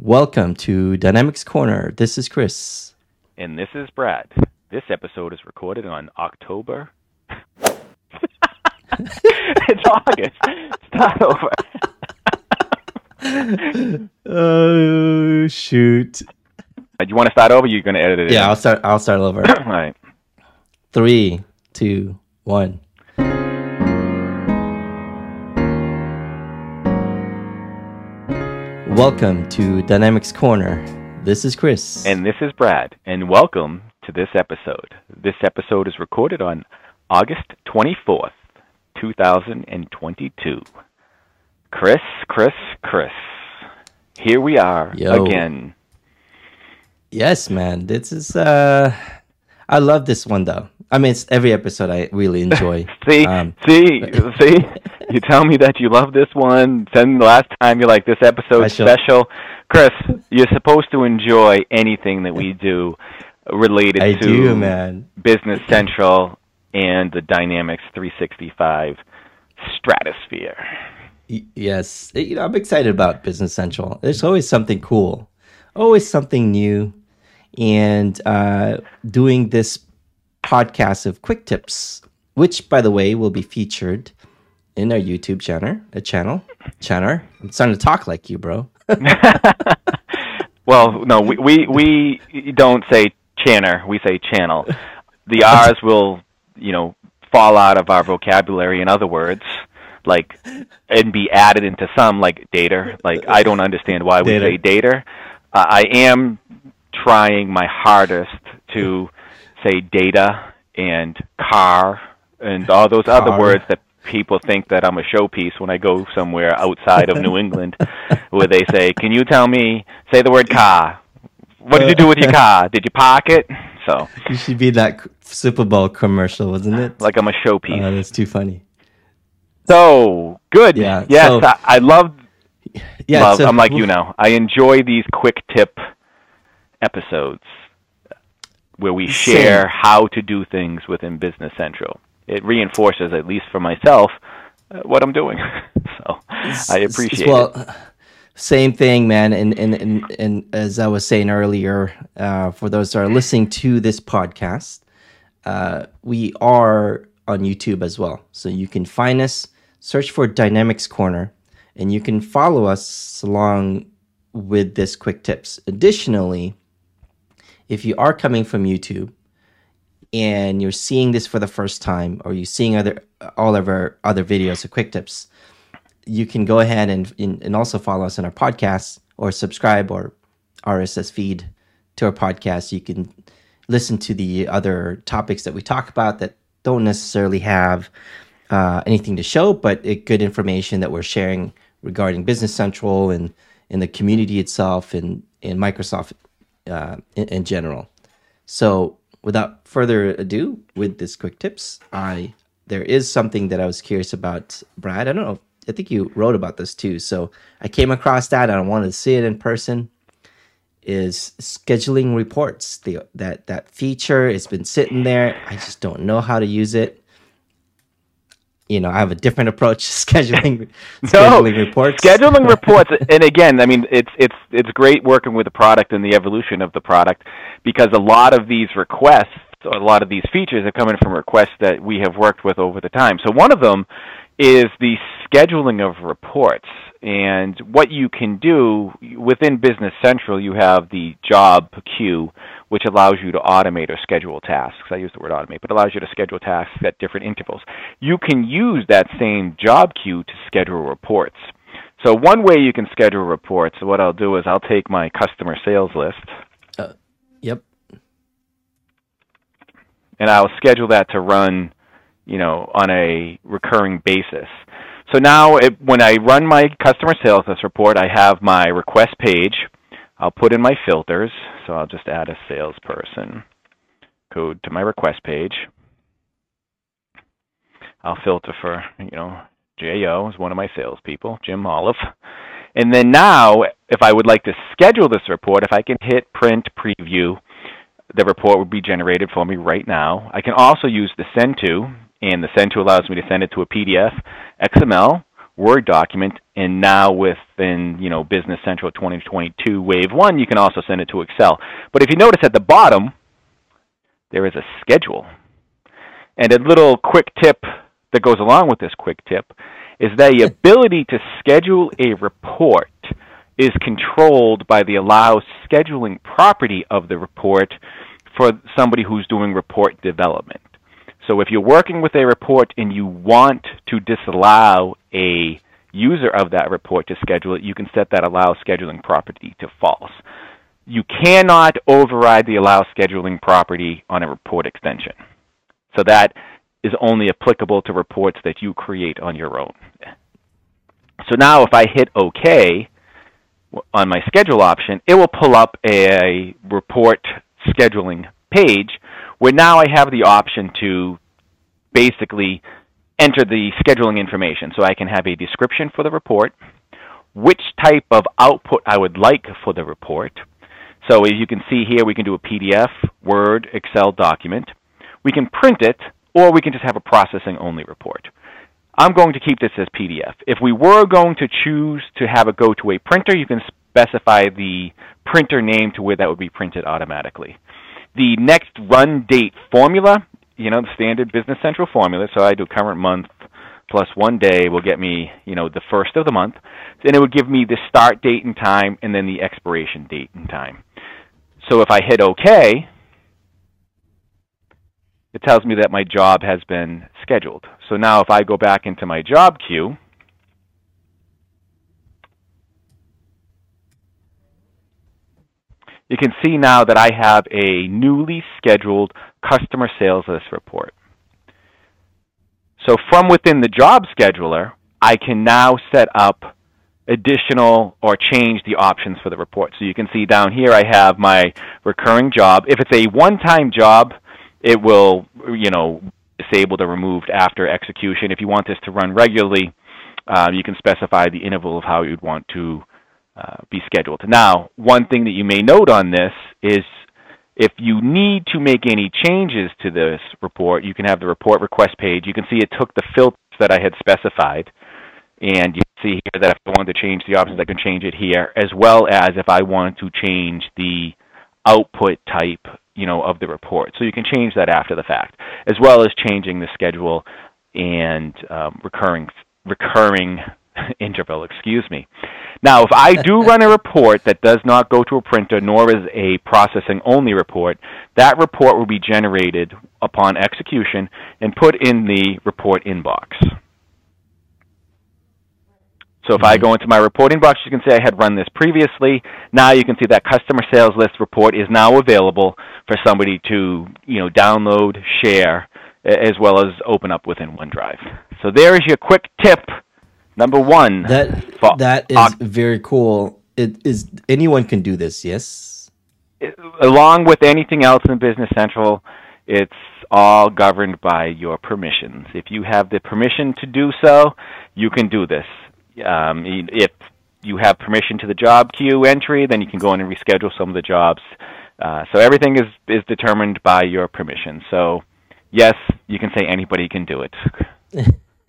Welcome to Dynamics Corner. This is Kris. And this is Brad. This episode is recorded on October. it's August. Start over. oh shoot! Do you want to start over? You're going to edit it. Yeah, in? I'll start. I'll start over. All right. Three, two, one. Welcome to Dynamics Corner. This is Kris. And this is Brad. And welcome to this episode. This episode is recorded on August 24th, 2022. Kris, Kris, Kris. Here we are Yo. again. yes, man, this is. uh I love this one though. I mean, it's every episode I really enjoy. See, Um, see, see. You tell me that you love this one. Then the last time you're like, this episode's Special. special. Kris, you're supposed to enjoy anything that we do related I to do, man. Business Central and the Dynamics 365 stratosphere. Y- Yes, you know, I'm excited about Business Central. There's always something cool, always something new, and uh, doing this podcast of quick tips, which, by the way, will be featured in our YouTube channel. A channel, channel. I'm starting to talk like you, bro. Well, no, we, we, we don't say channer, we say channel. The R's will, you know, fall out of our vocabulary in other words, like, and be added into some, like data. Like, I don't understand why we say data. Uh, I am trying my hardest to say data and car and all those other words that people think that I'm a showpiece when I go somewhere outside of New England, where they say, "Can you tell me? Say the word car. What did you do with your car? Did you park it?" So, You should be that Super Bowl commercial, wasn't it? like I'm a showpiece. Oh, that's too funny. so good. Yeah, Yes, so- I, I love. Yeah, love so- I'm like you now. I enjoy these quick tip episodes where we Same. share how to do things within Business Central. It reinforces, at least for myself, uh, what I'm doing. so I appreciate it. well, it. Same thing, man. And and and, and as I was saying earlier, uh, for those that are listening to this podcast, uh, we are on YouTube as well. So you can find us, search for Dynamics Corner, and you can follow us along with this quick tips. Additionally, if you are coming from YouTube and you're seeing this for the first time, or you're seeing other all of our other videos of quick tips, you can go ahead and, and and also follow us on our podcast or subscribe or RSS feed to our podcast. You can listen to the other topics that we talk about that don't necessarily have uh, anything to show, but it, good information that we're sharing regarding Business Central and in the community itself and in Microsoft uh, in, in general. So, without further ado, with this quick tips, I there is something that I was curious about, Brad. I don't know. I think you wrote about this too. So I came across that and I wanted to see it in person. Is scheduling reports the that that feature? It's been sitting there. I just don't know how to use it. You know, I have a different approach to scheduling scheduling reports. Scheduling reports, and again, I mean, it's it's it's great working with the product and the evolution of the product because a lot of these requests, or a lot of these features, are coming from requests that we have worked with over the time. So one of them is the scheduling of reports. And what you can do within Business Central, you have the job queue, which allows you to automate or schedule tasks. I use the word automate, but allows you to schedule tasks at different intervals. You can use that same job queue to schedule reports. So one way you can schedule reports, what I'll do is I'll take my customer sales list uh, Yep. and I'll schedule that to run, you know, on a recurring basis. So now, it, when I run my customer sales list report, I have my request page. I'll put in my filters. So I'll just add a salesperson code to my request page. I'll filter for, you know, Jo is one of my salespeople, Jim Olive. And then now, if I would like to schedule this report, if I can hit print preview, the report would be generated for me right now. I can also use the send to, and the send to allows me to send it to a PDF, XML, Word document, and now within you know Business Central 2022 Wave One, you can also send it to Excel. But if you notice at the bottom, there is a schedule, and a little quick tip that goes along with this quick tip is that the ability to schedule a report is controlled by the allow scheduling property of the report for somebody who's doing report development. So if you're working with a report and you want to disallow a user of that report to schedule it, you can set that allow scheduling property to false. You cannot override the allow scheduling property on a report extension. So that is only applicable to reports that you create on your own. So now if I hit OK on my schedule option, it will pull up a report scheduling page where now I have the option to basically enter the scheduling information. So I can have a description for the report, which type of output I would like for the report. So as you can see here, we can do a PDF, Word, Excel document. We can print it, or we can just have a processing only report. I'm going to keep this as PDF. If we were going to choose to have it go to a printer, you can specify the printer name to where that would be printed automatically. The next run date formula, you know, the standard Business Central formula, so I do current month plus one day will get me, you know, the first of the month. Then it would give me the start date and time and then the expiration date and time. So if I hit OK, it tells me that my job has been scheduled. So now if I go back into my job queue, you can see now that I have a newly scheduled customer sales list report. So from within the job scheduler, I can now set up additional or change the options for the report. So you can see down here I have my recurring job. If it's a one-time job, it will, you know, disable or removed after execution. If you want this to run regularly, uh, you can specify the interval of how you'd want to uh, be scheduled. Now, one thing that you may note on this is if you need to make any changes to this report, you can have the report request page. You can see it took the filters that I had specified, and you see here that if I wanted to change the options, I can change it here, as well as if I wanted to change the output type you know, of the report. So you can change that after the fact, as well as changing the schedule and um, recurring recurring interval. Excuse me. Now, if I do run a report that does not go to a printer, nor is a processing only report, that report will be generated upon execution and put in the report inbox. So if mm-hmm. I go into my report inbox, you can see I had run this previously. Now you can see that customer sales list report is now available for somebody to you know download, share, as well as open up within OneDrive. So there is your quick tip number one. That that is very cool. It is anyone can do this. Yes. It, along with anything else in Business Central, it's all governed by your permissions. If you have the permission to do so, you can do this. Um, if you have permission to the job queue entry, then you can go in and reschedule some of the jobs. Uh, so everything is is determined by your permission. So yes, you can say anybody can do it.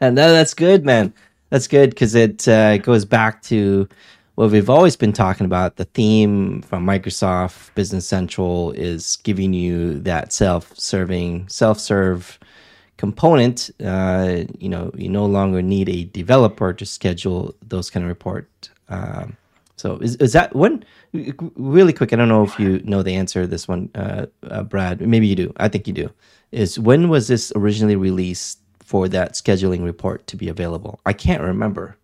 no, that's good, man. That's good because it uh, goes back to what we've always been talking about. The theme from Microsoft Business Central is giving you that self-serving, self-serve component, uh, you know, you no longer need a developer to schedule those kind of report. Um, so is, is that when really quick? I don't know if you know the answer to this one, uh, uh, Brad. Maybe you do. I think you do. Is when was this originally released for that scheduling report to be available? I can't remember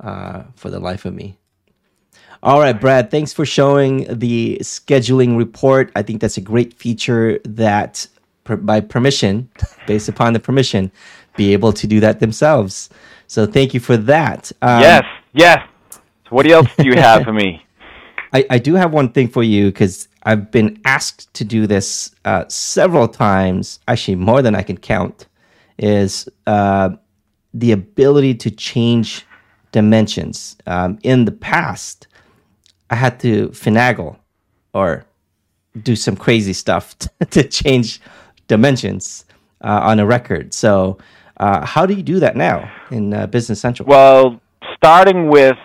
uh, for the life of me. All right, Brad, thanks for showing the scheduling report. I think that's a great feature that per, by permission, based upon the permission, be able to do that themselves. So thank you for that. Um, yes, yes. So what else do you have for me? I, I do have one thing for you because I've been asked to do this uh, several times, actually more than I can count, is uh, the ability to change dimensions. Um, in the past, I had to finagle or do some crazy stuff to change dimensions uh, on a record. So Uh, how do you do that now in uh, Business Central? Well, starting with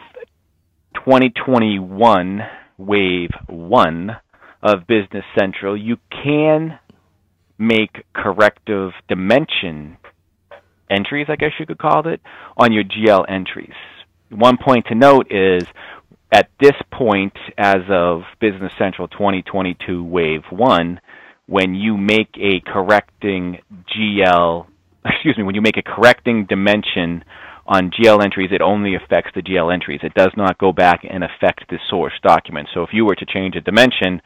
2021 Wave 1 of Business Central, you can make corrective dimension entries, I guess you could call it, on your GL entries. One point to note is at this point, as of Business Central 2022 Wave 1, when you make a correcting GL, excuse me, when you make a correcting dimension on GL entries, it only affects the GL entries. It does not go back and affect the source document. So if you were to change a dimension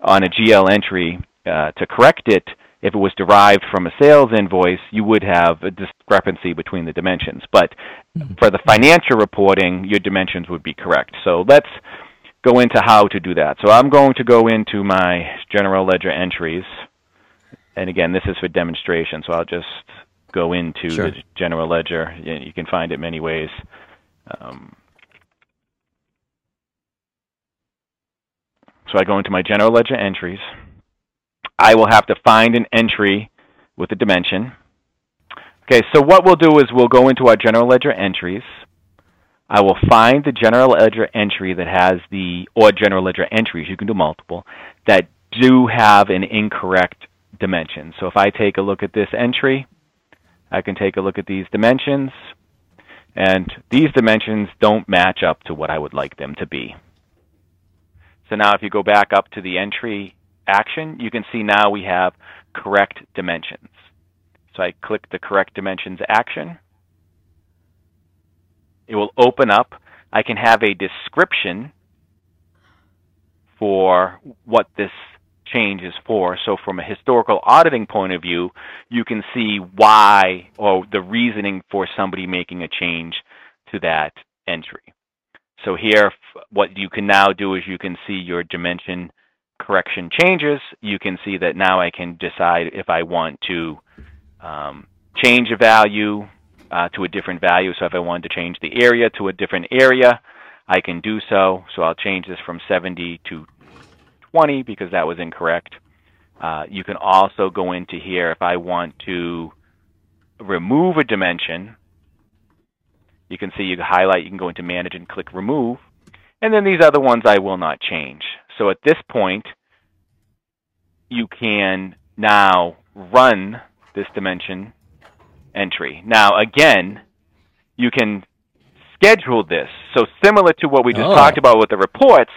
on a GL entry uh, to correct it, if it was derived from a sales invoice, you would have a discrepancy between the dimensions. But mm-hmm. for the financial reporting, your dimensions would be correct. So let's go into how to do that. So I'm going to go into my general ledger entries. And again, this is for demonstration, so I'll just go into sure. the general ledger. You can find it many ways. Um, so I go into my general ledger entries. I will have to find an entry with a dimension. Okay, so what we'll do is we'll go into our general ledger entries. I will find the general ledger entry that has the, or general ledger entries, you can do multiple, that do have an incorrect dimension. So if I take a look at this entry, I can take a look at these dimensions, and these dimensions don't match up to what I would like them to be. So now if you go back up to the entry action, you can see now we have correct dimensions. So I click the correct dimensions action. It will open up. I can have a description for what this change is for. So from a historical auditing point of view, you can see why or the reasoning for somebody making a change to that entry. So here, what you can now do is you can see your dimension correction changes, you can see that now I can decide if I want to um, change a value uh, to a different value. So if I wanted to change the area to a different area, I can do so. So I'll change this from 70 to 20 because that was incorrect. Uh, you can also go into here if I want to remove a dimension. You can see you can highlight, you can go into manage and click remove. And then these other ones I will not change. So at this point, you can now run this dimension entry. Now, again, you can schedule this. So similar to what we just oh. talked about with the reports,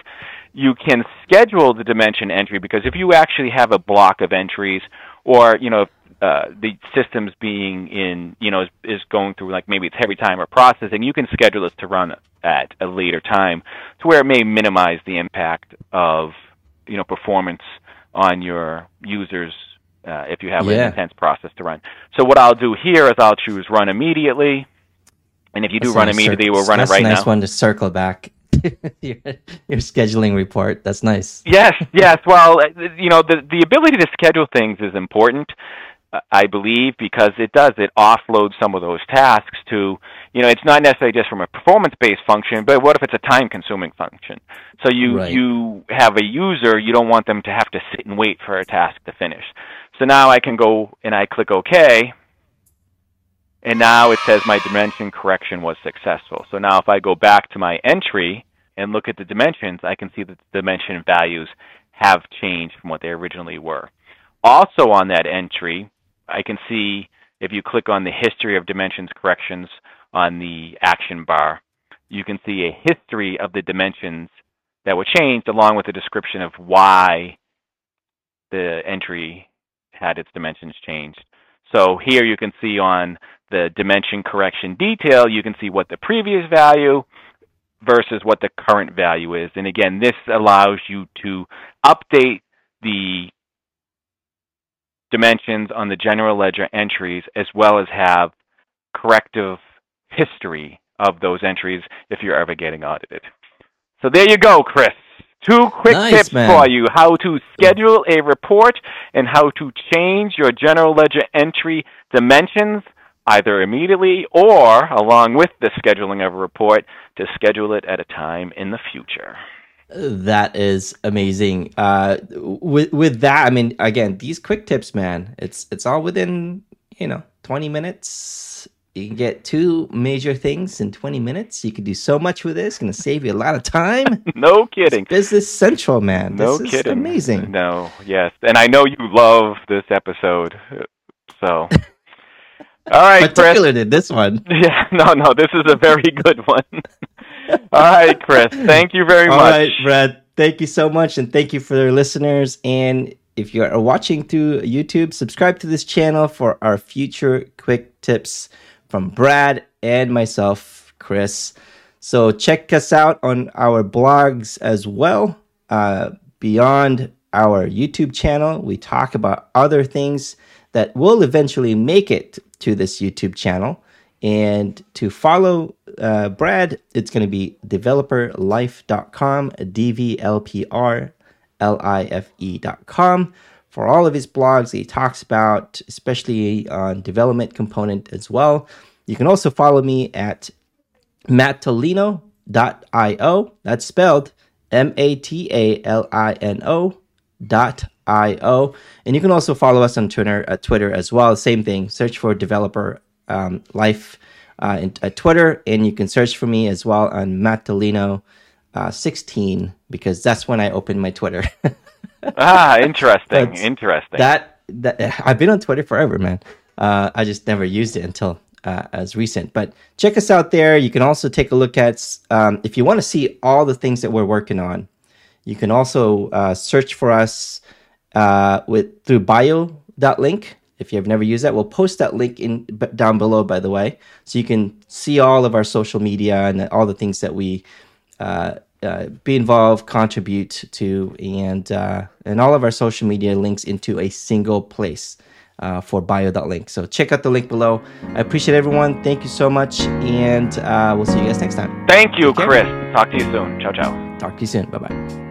you can schedule the dimension entry because if you actually have a block of entries or, you know, uh, the systems being in, you know, is, is going through like maybe it's heavy time or processing, you can schedule this to run at a later time to where it may minimize the impact of you know performance on your users uh, if you have yeah. an intense process to run. So what I'll do here is I'll choose run immediately, and if you do run nice immediately, cir- we'll run it right now. That's a nice one to circle back. your, your scheduling report. That's nice. Yes, yes. Well, uh, you know, the the ability to schedule things is important. I believe, because it does. It offloads some of those tasks to, you know, it's not necessarily just from a performance-based function, but what if it's a time-consuming function? So you right. you have a user, you don't want them to have to sit and wait for a task to finish. So now I can go and I click OK, and now it says my dimension correction was successful. So now if I go back to my entry and look at the dimensions, I can see that the dimension values have changed from what they originally were. Also on that entry, I can see if you click on the history of dimensions corrections on the action bar, you can see a history of the dimensions that were changed along with a description of why the entry had its dimensions changed. So here you can see on the dimension correction detail, you can see what the previous value versus what the current value is. And again, this allows you to update the dimensions on the general ledger entries as well as have corrective history of those entries if you're ever getting audited. So there you go, Kris. Two quick nice, tips man. for you how to schedule a report and how to change your general ledger entry dimensions either immediately or along with the scheduling of a report to schedule it at a time in the future. That is amazing. Uh, with with that, I mean, again, these quick tips, man, it's it's all within you know 20 minutes. You can get two major things in 20 minutes. You can do so much with this. It's going to save you a lot of time. no kidding. It's business Central, man. No this kidding. amazing. No, yes. And I know you love this episode. So. All right, Particularly Kris. this one. Yeah, no, no, this is a very good one. All right, Kris. Thank you very All much. All right, Brad. Thank you so much, and thank you for the listeners. And if you are watching through YouTube, subscribe to this channel for our future quick tips from Brad and myself, Kris. So check us out on our blogs as well. Uh, beyond our YouTube channel, we talk about other things that will eventually make it to this YouTube channel. And to follow uh, Brad, it's going to be developerlife.com, D-V-L-P-R-L-I-F-E.com. For all of his blogs he talks about, especially on development component as well. You can also follow me at matalino.io. That's spelled M-A-T-A-L-I-N-O dot io and you can also follow us on twitter uh, twitter as well same thing search for developer um, life uh, in, at twitter and you can search for me as well on matalino uh, 16 because that's when i opened my twitter. Ah interesting interesting. that, that i've been on twitter forever man. Uh, i just never used it until uh, as recent. But check us out there. You can also take a look at um, if you want to see all the things that we're working on you can also uh, search for us uh, with through bio.link. If you have never used that, we'll post that link in down below, by the way, so you can see all of our social media and all the things that we uh, uh, be involved, contribute to, and uh, and all of our social media links into a single place uh, for bio.link. So check out the link below. I appreciate everyone. Thank you so much, and uh, we'll see you guys next time. Thank you, Kris. Talk to you soon. Ciao, ciao. Talk to you soon. Bye bye.